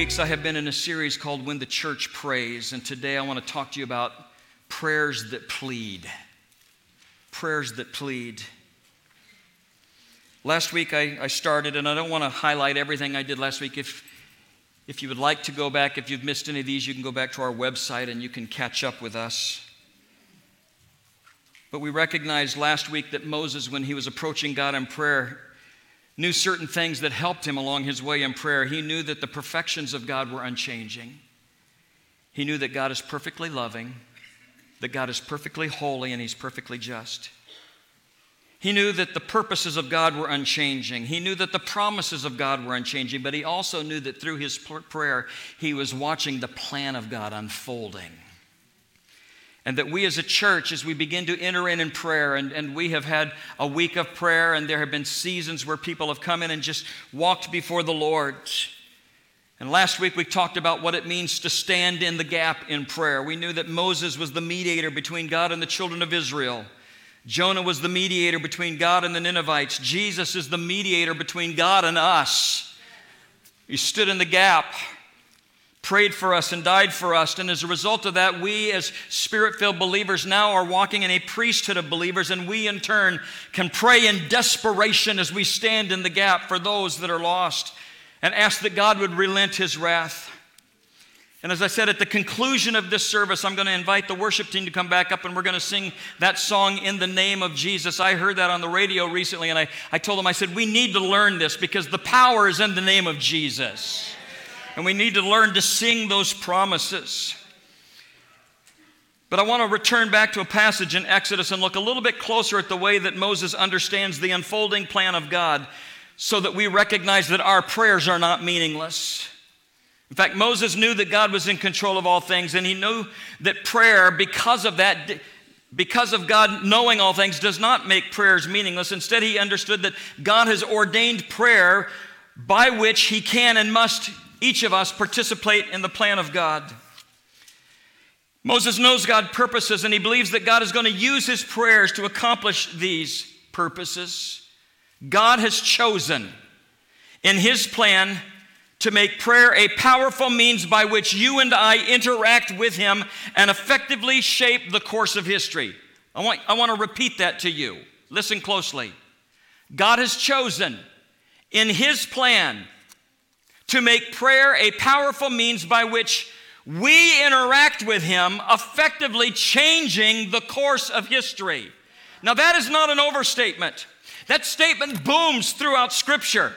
weeks, I have been in a series called When the Church Prays, and today I want to talk to you about prayers that plead. Prayers that plead. Last week I, I started, and I don't want to highlight everything I did last week. If, if you would like to go back, if you've missed any of these, you can go back to our website and you can catch up with us. But we recognized last week that Moses, when he was approaching God in prayer, knew certain things that helped him along his way in prayer. He knew that the perfections of God were unchanging. He knew that God is perfectly loving, that God is perfectly holy, and He's perfectly just. He knew that the purposes of God were unchanging. He knew that the promises of God were unchanging, but he also knew that through his prayer, he was watching the plan of God unfolding. And that we as a church, as we begin to enter in in prayer, and, and we have had a week of prayer, and there have been seasons where people have come in and just walked before the Lord. And last week we talked about what it means to stand in the gap in prayer. We knew that Moses was the mediator between God and the children of Israel. Jonah was the mediator between God and the Ninevites. Jesus is the mediator between God and us. He stood in the gap prayed for us and died for us. And as a result of that, we as spirit filled believers now are walking in a priesthood of believers, and we in turn can pray in desperation as we stand in the gap for those that are lost and ask that God would relent his wrath. And as I said at the conclusion of this service, I'm going to invite the worship team to come back up and we're going to sing that song in the name of Jesus. I heard that on the radio recently and I, I told them, I said, we need to learn this because the power is in the name of Jesus. And we need to learn to sing those promises. But I want to return back to a passage in Exodus and look a little bit closer at the way that Moses understands the unfolding plan of God so that we recognize that our prayers are not meaningless. In fact, Moses knew that God was in control of all things, and he knew that prayer, because of that, because of God knowing all things, does not make prayers meaningless. Instead, he understood that God has ordained prayer by which he can and must each of us participate in the plan of God. Moses knows God's purposes and he believes that God is going to use his prayers to accomplish these purposes. God has chosen in his plan to make prayer a powerful means by which you and I interact with him and effectively shape the course of history. I want, I want to repeat that to you. Listen closely. God has chosen in his plan to make prayer a powerful means by which we interact with Him, effectively changing the course of history. Now, that is not an overstatement. That statement booms throughout Scripture.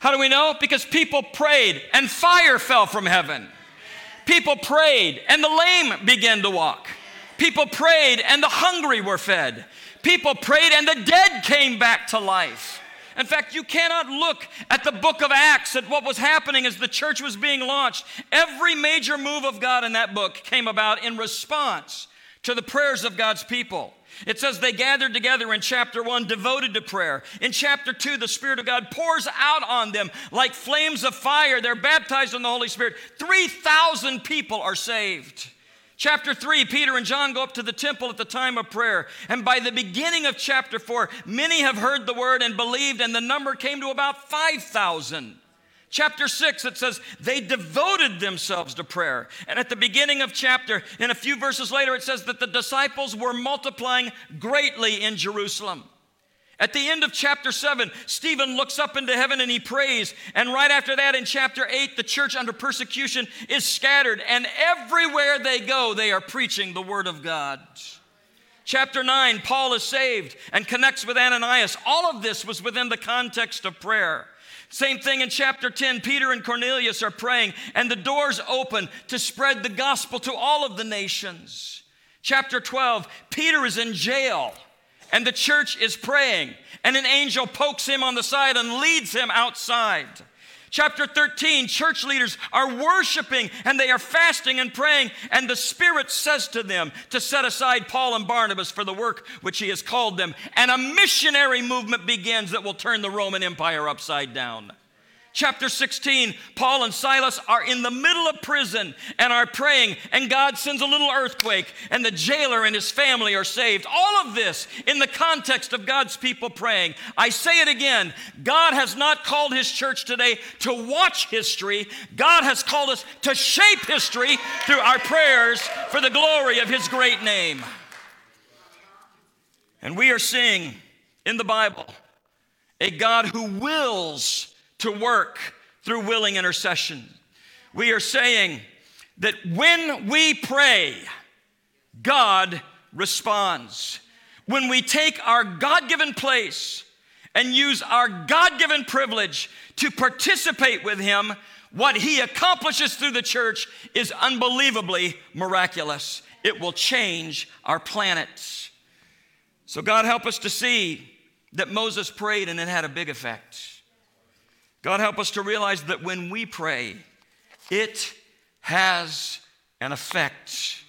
How do we know? Because people prayed and fire fell from heaven. People prayed and the lame began to walk. People prayed and the hungry were fed. People prayed and the dead came back to life. In fact, you cannot look at the book of Acts at what was happening as the church was being launched. Every major move of God in that book came about in response to the prayers of God's people. It says they gathered together in chapter 1, devoted to prayer. In chapter 2, the Spirit of God pours out on them like flames of fire. They're baptized in the Holy Spirit. 3,000 people are saved. Chapter 3, Peter and John go up to the temple at the time of prayer. And by the beginning of chapter 4, many have heard the word and believed, and the number came to about 5,000. Chapter 6, it says they devoted themselves to prayer. And at the beginning of chapter, in a few verses later, it says that the disciples were multiplying greatly in Jerusalem. At the end of chapter 7, Stephen looks up into heaven and he prays. And right after that, in chapter 8, the church under persecution is scattered. And everywhere they go, they are preaching the word of God. Chapter 9, Paul is saved and connects with Ananias. All of this was within the context of prayer. Same thing in chapter 10. Peter and Cornelius are praying, and the doors open to spread the gospel to all of the nations. Chapter 12, Peter is in jail and the church is praying, and an angel pokes him on the side and leads him outside. Chapter 13, church leaders are worshiping and they are fasting and praying, and the Spirit says to them to set aside Paul and Barnabas for the work which He has called them. And a missionary movement begins that will turn the Roman Empire upside down. Chapter 16, Paul and Silas are in the middle of prison and are praying, and God sends a little earthquake, and the jailer and his family are saved. All of this in the context of God's people praying. I say it again God has not called his church today to watch history, God has called us to shape history through our prayers for the glory of his great name. And we are seeing in the Bible a God who wills to work through willing intercession. We are saying that when we pray, God responds. When we take our God given place and use our God given privilege to participate with Him, what He accomplishes through the church is unbelievably miraculous. It will change our planet. So, God, help us to see that Moses prayed and it had a big effect. God, help us to realize that when we pray, it has an effect.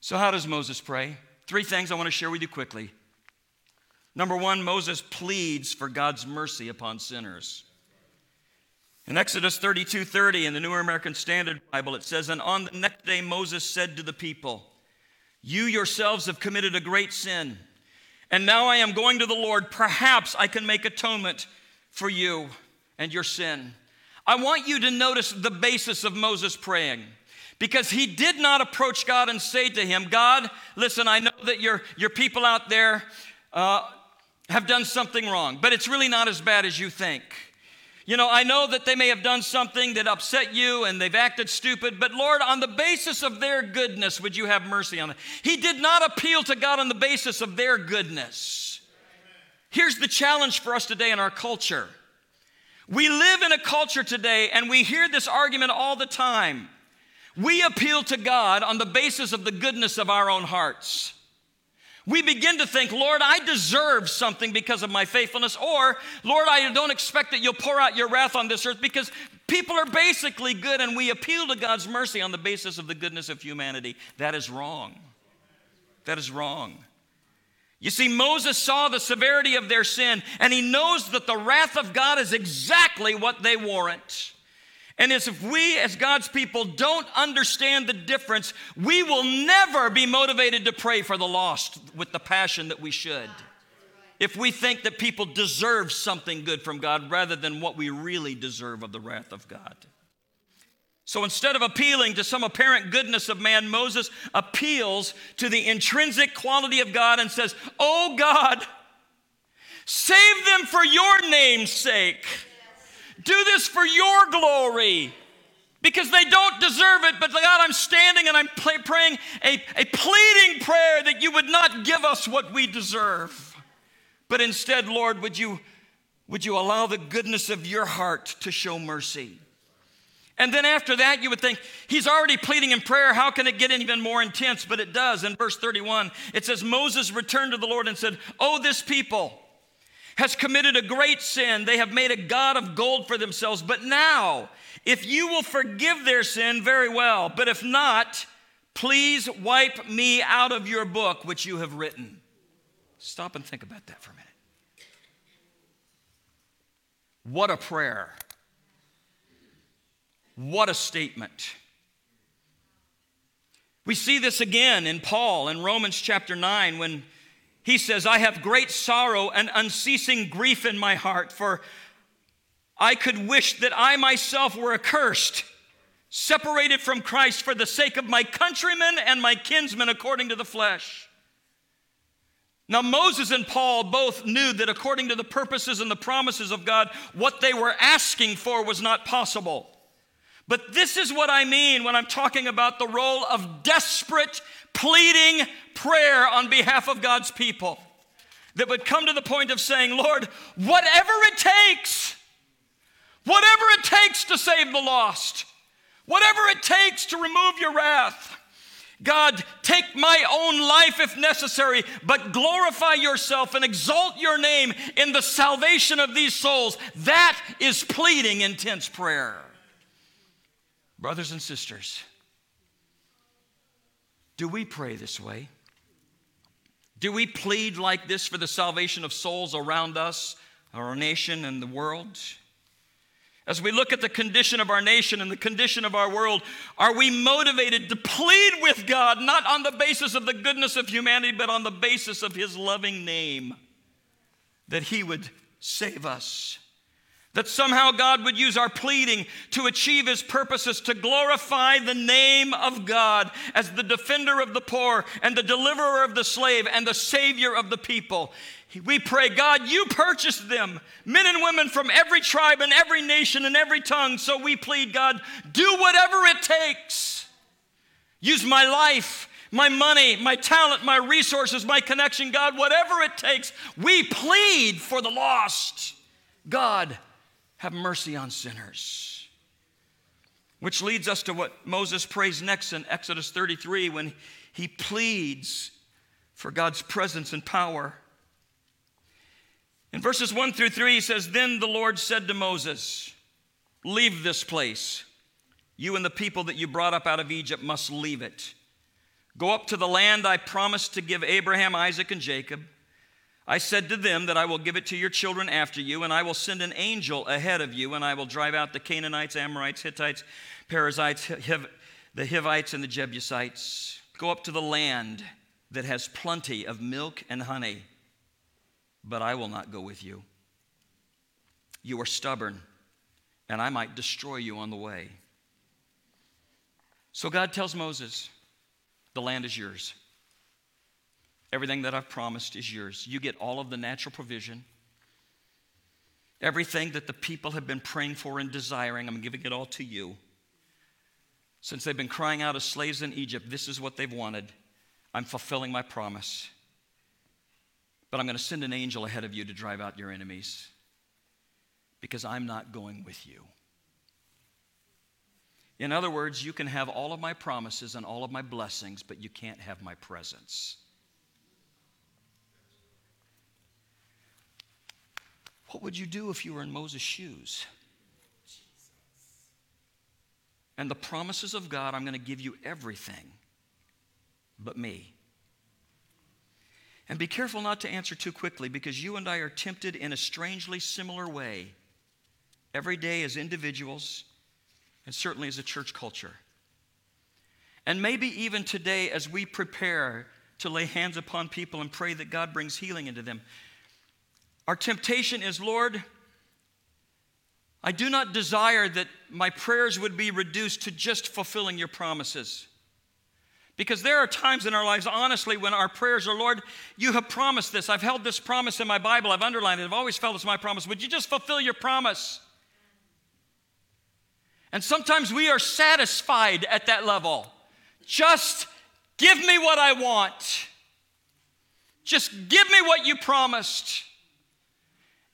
So, how does Moses pray? Three things I want to share with you quickly. Number one, Moses pleads for God's mercy upon sinners. In Exodus 32 30, in the New American Standard Bible, it says, And on the next day, Moses said to the people, You yourselves have committed a great sin, and now I am going to the Lord. Perhaps I can make atonement for you and your sin. I want you to notice the basis of Moses praying because he did not approach God and say to him, God, listen, I know that your, your people out there uh, have done something wrong, but it's really not as bad as you think. You know, I know that they may have done something that upset you and they've acted stupid, but Lord, on the basis of their goodness, would you have mercy on them? He did not appeal to God on the basis of their goodness. Here's the challenge for us today in our culture we live in a culture today and we hear this argument all the time. We appeal to God on the basis of the goodness of our own hearts. We begin to think, Lord, I deserve something because of my faithfulness, or Lord, I don't expect that you'll pour out your wrath on this earth because people are basically good, and we appeal to God's mercy on the basis of the goodness of humanity. That is wrong. That is wrong. You see, Moses saw the severity of their sin, and he knows that the wrath of God is exactly what they warrant. And as if we, as God's people, don't understand the difference, we will never be motivated to pray for the lost with the passion that we should. If we think that people deserve something good from God rather than what we really deserve of the wrath of God. So instead of appealing to some apparent goodness of man, Moses appeals to the intrinsic quality of God and says, Oh God, save them for your name's sake. Do this for your glory. Because they don't deserve it, but God, I'm standing and I'm praying a, a pleading prayer that you would not give us what we deserve. But instead, Lord, would you, would you allow the goodness of your heart to show mercy? And then after that, you would think, he's already pleading in prayer. How can it get even more intense? But it does. In verse 31, it says, Moses returned to the Lord and said, Oh, this people has committed a great sin. They have made a God of gold for themselves. But now, if you will forgive their sin, very well. But if not, please wipe me out of your book, which you have written. Stop and think about that for a minute. What a prayer. What a statement. We see this again in Paul in Romans chapter 9 when he says, I have great sorrow and unceasing grief in my heart, for I could wish that I myself were accursed, separated from Christ for the sake of my countrymen and my kinsmen according to the flesh. Now, Moses and Paul both knew that according to the purposes and the promises of God, what they were asking for was not possible. But this is what I mean when I'm talking about the role of desperate, pleading prayer on behalf of God's people. That would come to the point of saying, Lord, whatever it takes, whatever it takes to save the lost, whatever it takes to remove your wrath. God, take my own life if necessary, but glorify yourself and exalt your name in the salvation of these souls. That is pleading intense prayer. Brothers and sisters, do we pray this way? Do we plead like this for the salvation of souls around us, our nation, and the world? As we look at the condition of our nation and the condition of our world, are we motivated to plead with God, not on the basis of the goodness of humanity, but on the basis of His loving name, that He would save us? That somehow God would use our pleading to achieve his purposes, to glorify the name of God as the defender of the poor and the deliverer of the slave and the savior of the people. We pray, God, you purchased them, men and women from every tribe and every nation and every tongue. So we plead, God, do whatever it takes. Use my life, my money, my talent, my resources, my connection, God, whatever it takes. We plead for the lost. God, have mercy on sinners. Which leads us to what Moses prays next in Exodus 33 when he pleads for God's presence and power. In verses 1 through 3, he says, Then the Lord said to Moses, Leave this place. You and the people that you brought up out of Egypt must leave it. Go up to the land I promised to give Abraham, Isaac, and Jacob. I said to them that I will give it to your children after you, and I will send an angel ahead of you, and I will drive out the Canaanites, Amorites, Hittites, Perizzites, Hiv- the Hivites, and the Jebusites. Go up to the land that has plenty of milk and honey, but I will not go with you. You are stubborn, and I might destroy you on the way. So God tells Moses, The land is yours. Everything that I've promised is yours. You get all of the natural provision. Everything that the people have been praying for and desiring, I'm giving it all to you. Since they've been crying out as slaves in Egypt, this is what they've wanted. I'm fulfilling my promise. But I'm going to send an angel ahead of you to drive out your enemies because I'm not going with you. In other words, you can have all of my promises and all of my blessings, but you can't have my presence. What would you do if you were in Moses' shoes? And the promises of God, I'm going to give you everything but me. And be careful not to answer too quickly because you and I are tempted in a strangely similar way every day as individuals and certainly as a church culture. And maybe even today as we prepare to lay hands upon people and pray that God brings healing into them. Our temptation is, Lord, I do not desire that my prayers would be reduced to just fulfilling your promises. Because there are times in our lives, honestly, when our prayers are, Lord, you have promised this. I've held this promise in my Bible. I've underlined it. I've always felt it's my promise. Would you just fulfill your promise? And sometimes we are satisfied at that level. Just give me what I want. Just give me what you promised.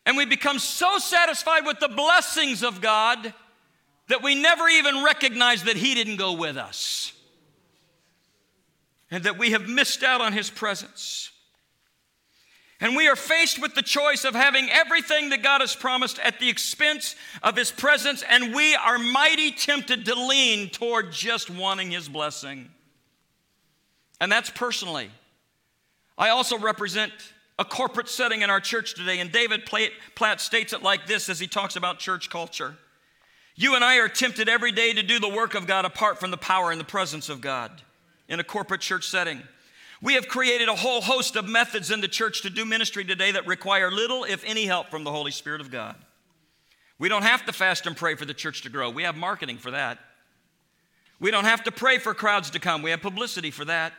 And we become so satisfied with the blessings of God that we never even recognize that He didn't go with us and that we have missed out on His presence. And we are faced with the choice of having everything that God has promised at the expense of His presence, and we are mighty tempted to lean toward just wanting His blessing. And that's personally. I also represent a corporate setting in our church today. And David Platt states it like this as he talks about church culture. You and I are tempted every day to do the work of God apart from the power and the presence of God in a corporate church setting. We have created a whole host of methods in the church to do ministry today that require little, if any, help from the Holy Spirit of God. We don't have to fast and pray for the church to grow. We have marketing for that. We don't have to pray for crowds to come. We have publicity for that.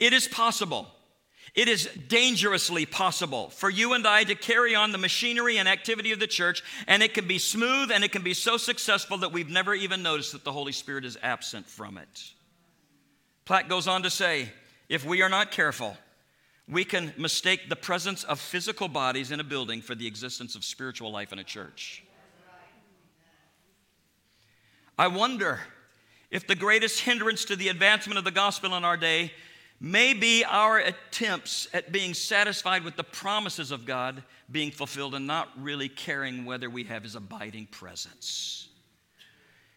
It is possible it is dangerously possible for you and I to carry on the machinery and activity of the church, and it can be smooth and it can be so successful that we've never even noticed that the Holy Spirit is absent from it. Platt goes on to say if we are not careful, we can mistake the presence of physical bodies in a building for the existence of spiritual life in a church. I wonder if the greatest hindrance to the advancement of the gospel in our day may be our attempts at being satisfied with the promises of God being fulfilled and not really caring whether we have His abiding presence.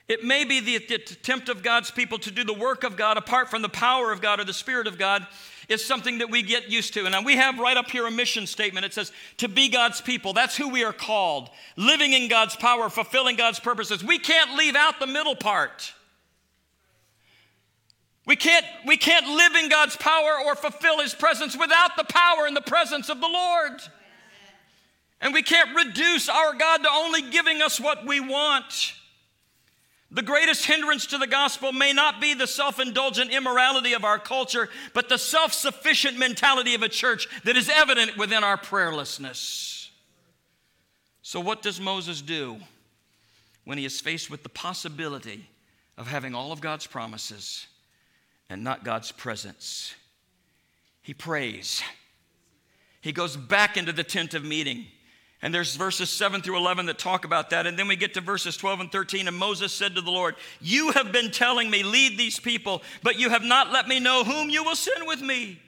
It may be the attempt of God's people to do the work of God apart from the power of God or the Spirit of God is something that we get used to. And we have right up here a mission statement. It says, to be God's people. That's who we are called. Living in God's power, fulfilling God's purposes. We can't leave out the middle part. We can't, we can't live in God's power or fulfill His presence without the power and the presence of the Lord. And we can't reduce our God to only giving us what we want. The greatest hindrance to the gospel may not be the self indulgent immorality of our culture, but the self sufficient mentality of a church that is evident within our prayerlessness. So, what does Moses do when he is faced with the possibility of having all of God's promises and not God's presence? He prays. He goes back into the tent of meeting. And there's verses 7 through 11 that talk about that. And then we get to verses 12 and 13. And Moses said to the Lord, You have been telling me, lead these people, but you have not let me know whom you will send with me.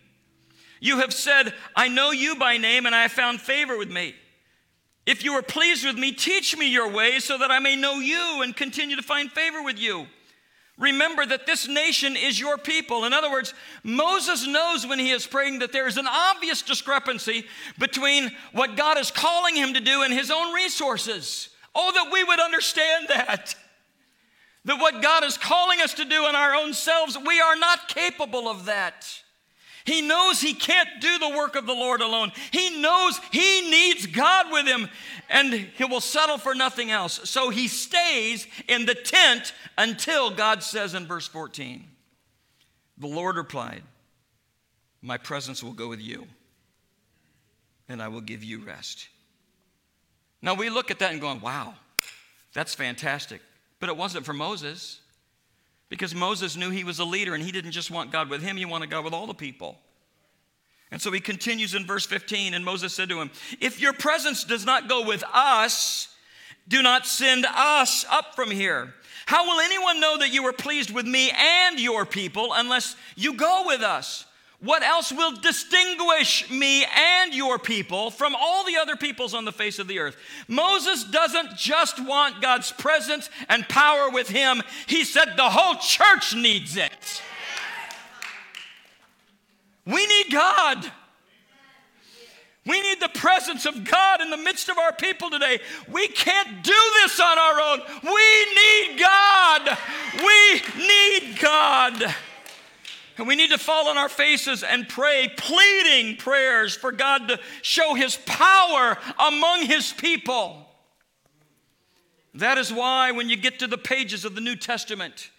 You have said, I know you by name, and I have found favor with me. If you are pleased with me, teach me your ways so that I may know you and continue to find favor with you. Remember that this nation is your people. In other words, Moses knows when he is praying that there is an obvious discrepancy between what God is calling him to do and his own resources. Oh, that we would understand that. That what God is calling us to do in our own selves, we are not capable of that. He knows he can't do the work of the Lord alone. He knows he needs God with him and he will settle for nothing else. So he stays in the tent until God says in verse 14, The Lord replied, My presence will go with you and I will give you rest. Now we look at that and going, Wow, that's fantastic. But it wasn't for Moses. Because Moses knew he was a leader and he didn't just want God with him, he wanted God with all the people. And so he continues in verse 15, and Moses said to him, If your presence does not go with us, do not send us up from here. How will anyone know that you are pleased with me and your people unless you go with us? What else will distinguish me and your people from all the other peoples on the face of the earth? Moses doesn't just want God's presence and power with him, he said the whole church needs it. We need God. We need the presence of God in the midst of our people today. We can't do this on our own. We need God. We need God. And we need to fall on our faces and pray, pleading prayers for God to show His power among His people. That is why, when you get to the pages of the New Testament,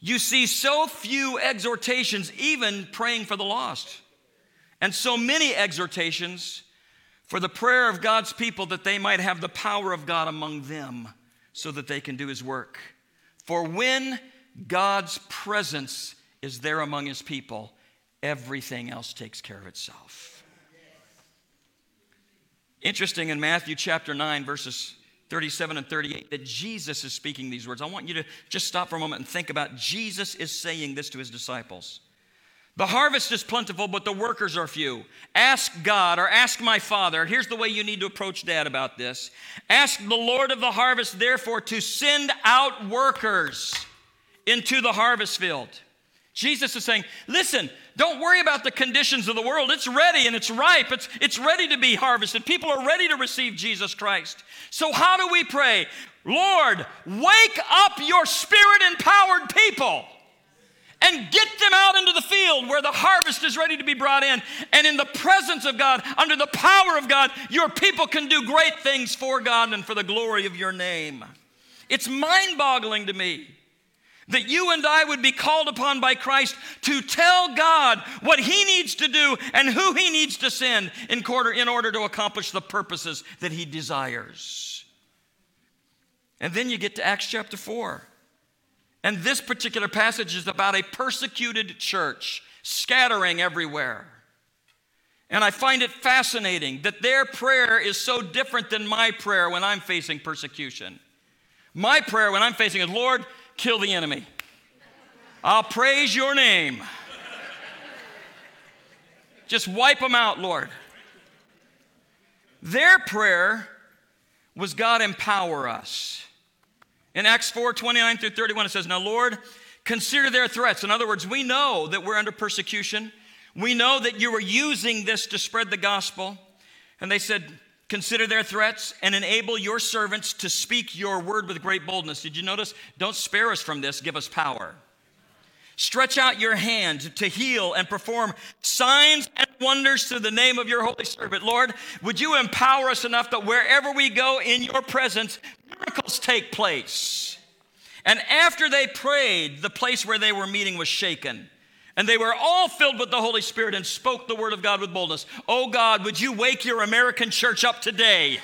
you see so few exhortations, even praying for the lost, and so many exhortations for the prayer of God's people that they might have the power of God among them so that they can do His work. For when God's presence is there among his people, everything else takes care of itself. Interesting in Matthew chapter 9, verses 37 and 38, that Jesus is speaking these words. I want you to just stop for a moment and think about Jesus is saying this to his disciples. The harvest is plentiful, but the workers are few. Ask God or ask my Father. Here's the way you need to approach dad about this. Ask the Lord of the harvest, therefore, to send out workers into the harvest field. Jesus is saying, listen, don't worry about the conditions of the world. It's ready and it's ripe. It's, it's ready to be harvested. People are ready to receive Jesus Christ. So, how do we pray? Lord, wake up your spirit empowered people and get them out into the field where the harvest is ready to be brought in. And in the presence of God, under the power of God, your people can do great things for God and for the glory of your name. It's mind boggling to me that you and I would be called upon by Christ to tell God what He needs to do and who He needs to send in order, in order to accomplish the purposes that He desires. And then you get to Acts chapter 4. And this particular passage is about a persecuted church scattering everywhere. And I find it fascinating that their prayer is so different than my prayer when I'm facing persecution. My prayer when I'm facing is, Lord, kill the enemy. I'll praise your name. Just wipe them out, Lord. Their prayer was God empower us. In Acts 4 29 through 31, it says, Now, Lord, consider their threats. In other words, we know that we're under persecution. We know that you were using this to spread the gospel. And they said, Consider their threats and enable your servants to speak your word with great boldness. Did you notice? Don't spare us from this, give us power. Stretch out your hand to heal and perform signs and wonders through the name of your Holy servant. Lord, would you empower us enough that wherever we go in your presence, miracles take place? And after they prayed, the place where they were meeting was shaken. And they were all filled with the Holy Spirit and spoke the word of God with boldness. Oh God, would you wake your American church up today?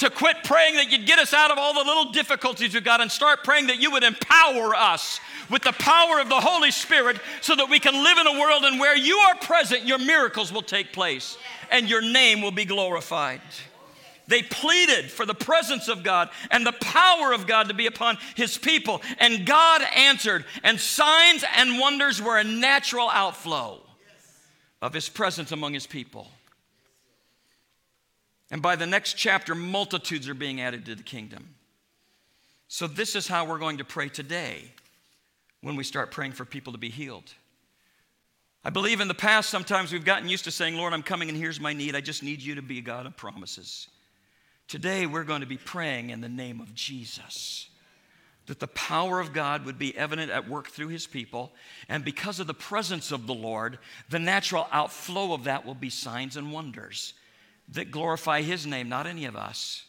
To quit praying that you'd get us out of all the little difficulties we've got and start praying that you would empower us with the power of the Holy Spirit so that we can live in a world and where you are present, your miracles will take place and your name will be glorified. They pleaded for the presence of God and the power of God to be upon his people. And God answered, and signs and wonders were a natural outflow of his presence among his people. And by the next chapter, multitudes are being added to the kingdom. So, this is how we're going to pray today when we start praying for people to be healed. I believe in the past, sometimes we've gotten used to saying, Lord, I'm coming and here's my need. I just need you to be a God of promises. Today, we're going to be praying in the name of Jesus. That the power of God would be evident at work through his people. And because of the presence of the Lord, the natural outflow of that will be signs and wonders that glorify his name, not any of us.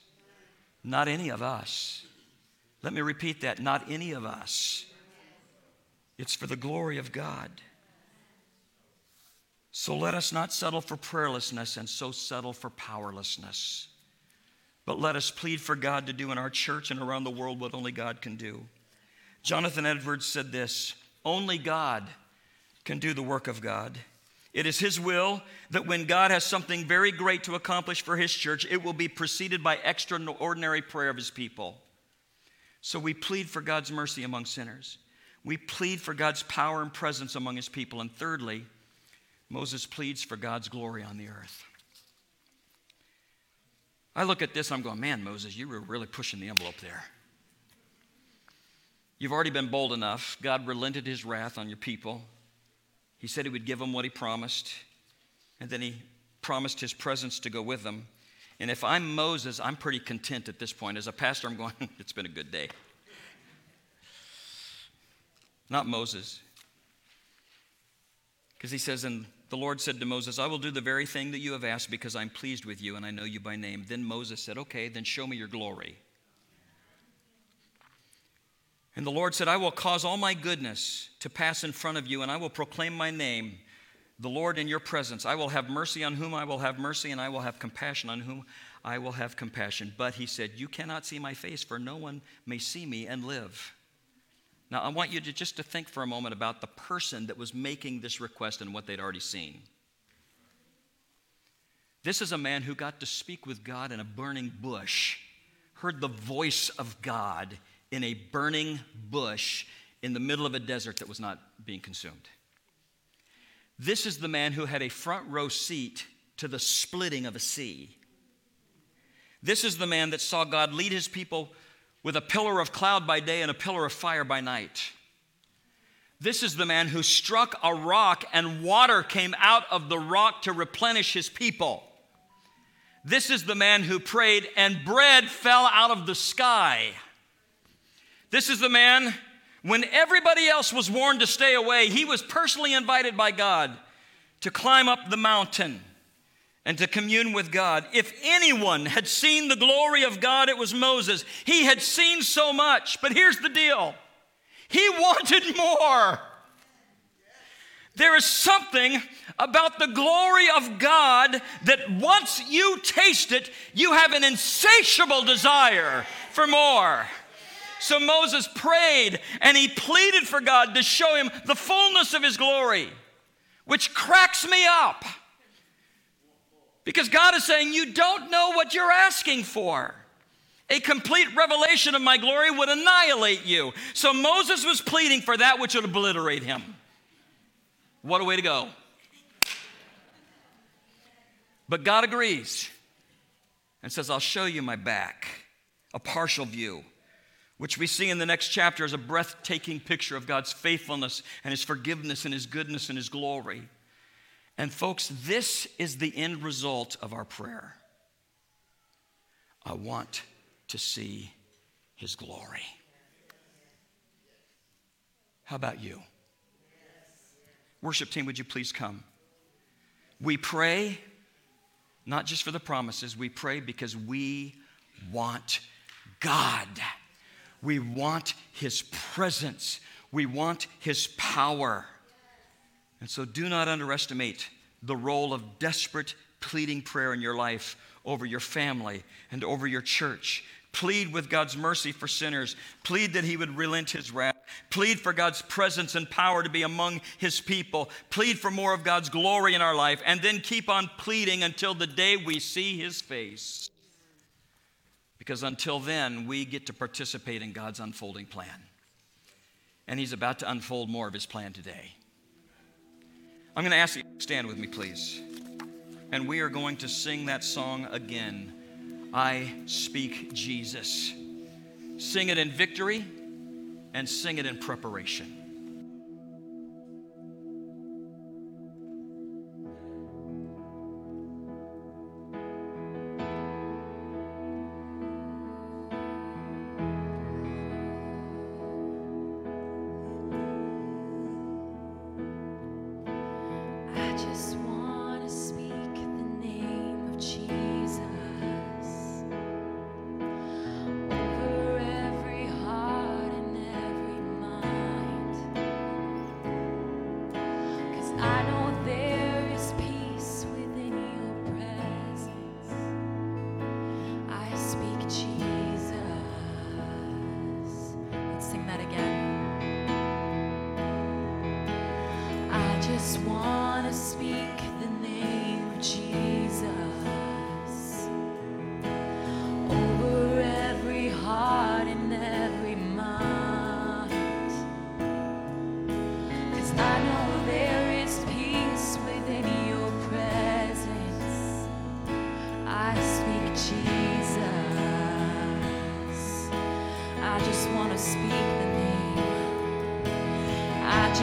Not any of us. Let me repeat that not any of us. It's for the glory of God. So let us not settle for prayerlessness and so settle for powerlessness. But let us plead for God to do in our church and around the world what only God can do. Jonathan Edwards said this Only God can do the work of God. It is His will that when God has something very great to accomplish for His church, it will be preceded by extraordinary prayer of His people. So we plead for God's mercy among sinners. We plead for God's power and presence among His people. And thirdly, Moses pleads for God's glory on the earth. I look at this, I'm going, man, Moses, you were really pushing the envelope there. You've already been bold enough. God relented his wrath on your people. He said he would give them what he promised, and then he promised his presence to go with them. And if I'm Moses, I'm pretty content at this point. As a pastor, I'm going, it's been a good day. Not Moses. Because he says in the Lord said to Moses, I will do the very thing that you have asked because I'm pleased with you and I know you by name. Then Moses said, Okay, then show me your glory. And the Lord said, I will cause all my goodness to pass in front of you, and I will proclaim my name, the Lord, in your presence. I will have mercy on whom I will have mercy, and I will have compassion on whom I will have compassion. But he said, You cannot see my face, for no one may see me and live. Now, I want you to just to think for a moment about the person that was making this request and what they'd already seen. This is a man who got to speak with God in a burning bush, heard the voice of God in a burning bush in the middle of a desert that was not being consumed. This is the man who had a front row seat to the splitting of a sea. This is the man that saw God lead his people with a pillar of cloud by day and a pillar of fire by night. This is the man who struck a rock and water came out of the rock to replenish his people. This is the man who prayed and bread fell out of the sky. This is the man, when everybody else was warned to stay away, he was personally invited by God to climb up the mountain and to commune with God. If anyone had seen the glory of God, it was Moses. He had seen so much, but here's the deal he wanted more. There is something about the glory of God that once you taste it, you have an insatiable desire for more. So Moses prayed and he pleaded for God to show him the fullness of his glory, which cracks me up because God is saying, You don't know what you're asking for. A complete revelation of my glory would annihilate you. So Moses was pleading for that which would obliterate him. What a way to go. But God agrees and says, I'll show you my back, a partial view, which we see in the next chapter as a breathtaking picture of God's faithfulness and his forgiveness and his goodness and his glory. And, folks, this is the end result of our prayer. I want to see his glory. How about you? Worship team, would you please come? We pray not just for the promises, we pray because we want God. We want His presence. We want His power. And so do not underestimate the role of desperate pleading prayer in your life over your family and over your church. Plead with God's mercy for sinners. Plead that He would relent His wrath. Plead for God's presence and power to be among His people. Plead for more of God's glory in our life. And then keep on pleading until the day we see His face. Because until then, we get to participate in God's unfolding plan. And He's about to unfold more of His plan today. I'm going to ask you to stand with me, please. And we are going to sing that song again I Speak Jesus. Sing it in victory and sing it in preparation. again. I just want to speak.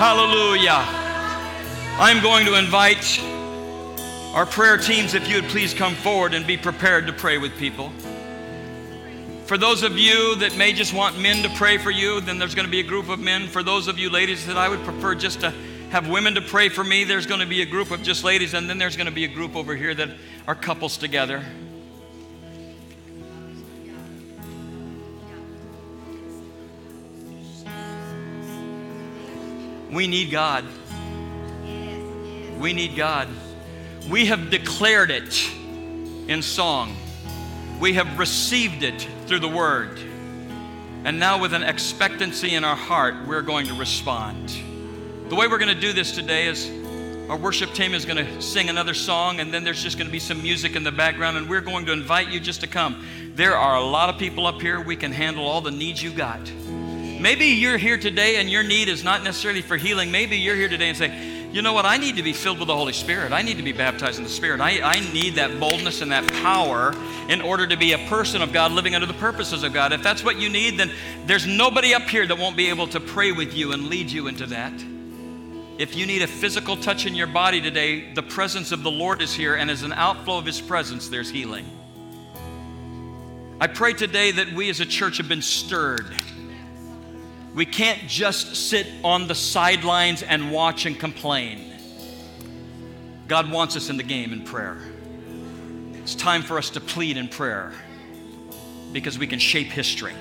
Hallelujah. I'm going to invite our prayer teams, if you would please come forward and be prepared to pray with people. For those of you that may just want men to pray for you, then there's going to be a group of men. For those of you ladies that I would prefer just to have women to pray for me, there's going to be a group of just ladies, and then there's going to be a group over here that are couples together. We need God. We need God. We have declared it in song. We have received it through the word. And now, with an expectancy in our heart, we're going to respond. The way we're going to do this today is our worship team is going to sing another song, and then there's just going to be some music in the background, and we're going to invite you just to come. There are a lot of people up here. We can handle all the needs you got. Maybe you're here today and your need is not necessarily for healing. Maybe you're here today and say, you know what? I need to be filled with the Holy Spirit. I need to be baptized in the Spirit. I, I need that boldness and that power in order to be a person of God living under the purposes of God. If that's what you need, then there's nobody up here that won't be able to pray with you and lead you into that. If you need a physical touch in your body today, the presence of the Lord is here, and as an outflow of His presence, there's healing. I pray today that we as a church have been stirred. We can't just sit on the sidelines and watch and complain. God wants us in the game in prayer. It's time for us to plead in prayer because we can shape history.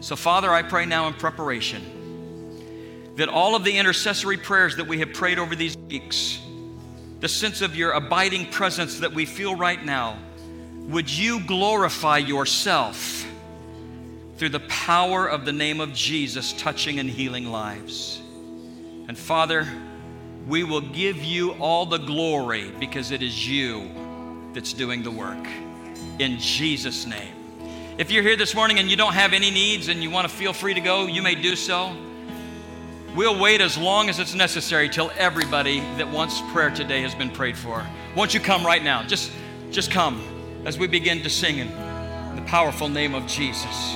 So, Father, I pray now in preparation that all of the intercessory prayers that we have prayed over these weeks, the sense of your abiding presence that we feel right now, would you glorify yourself through the power of the name of Jesus touching and healing lives? And Father, we will give you all the glory because it is you that's doing the work. In Jesus' name. If you're here this morning and you don't have any needs and you want to feel free to go, you may do so. We'll wait as long as it's necessary till everybody that wants prayer today has been prayed for. Won't you come right now? Just, just come as we begin to sing in the powerful name of Jesus.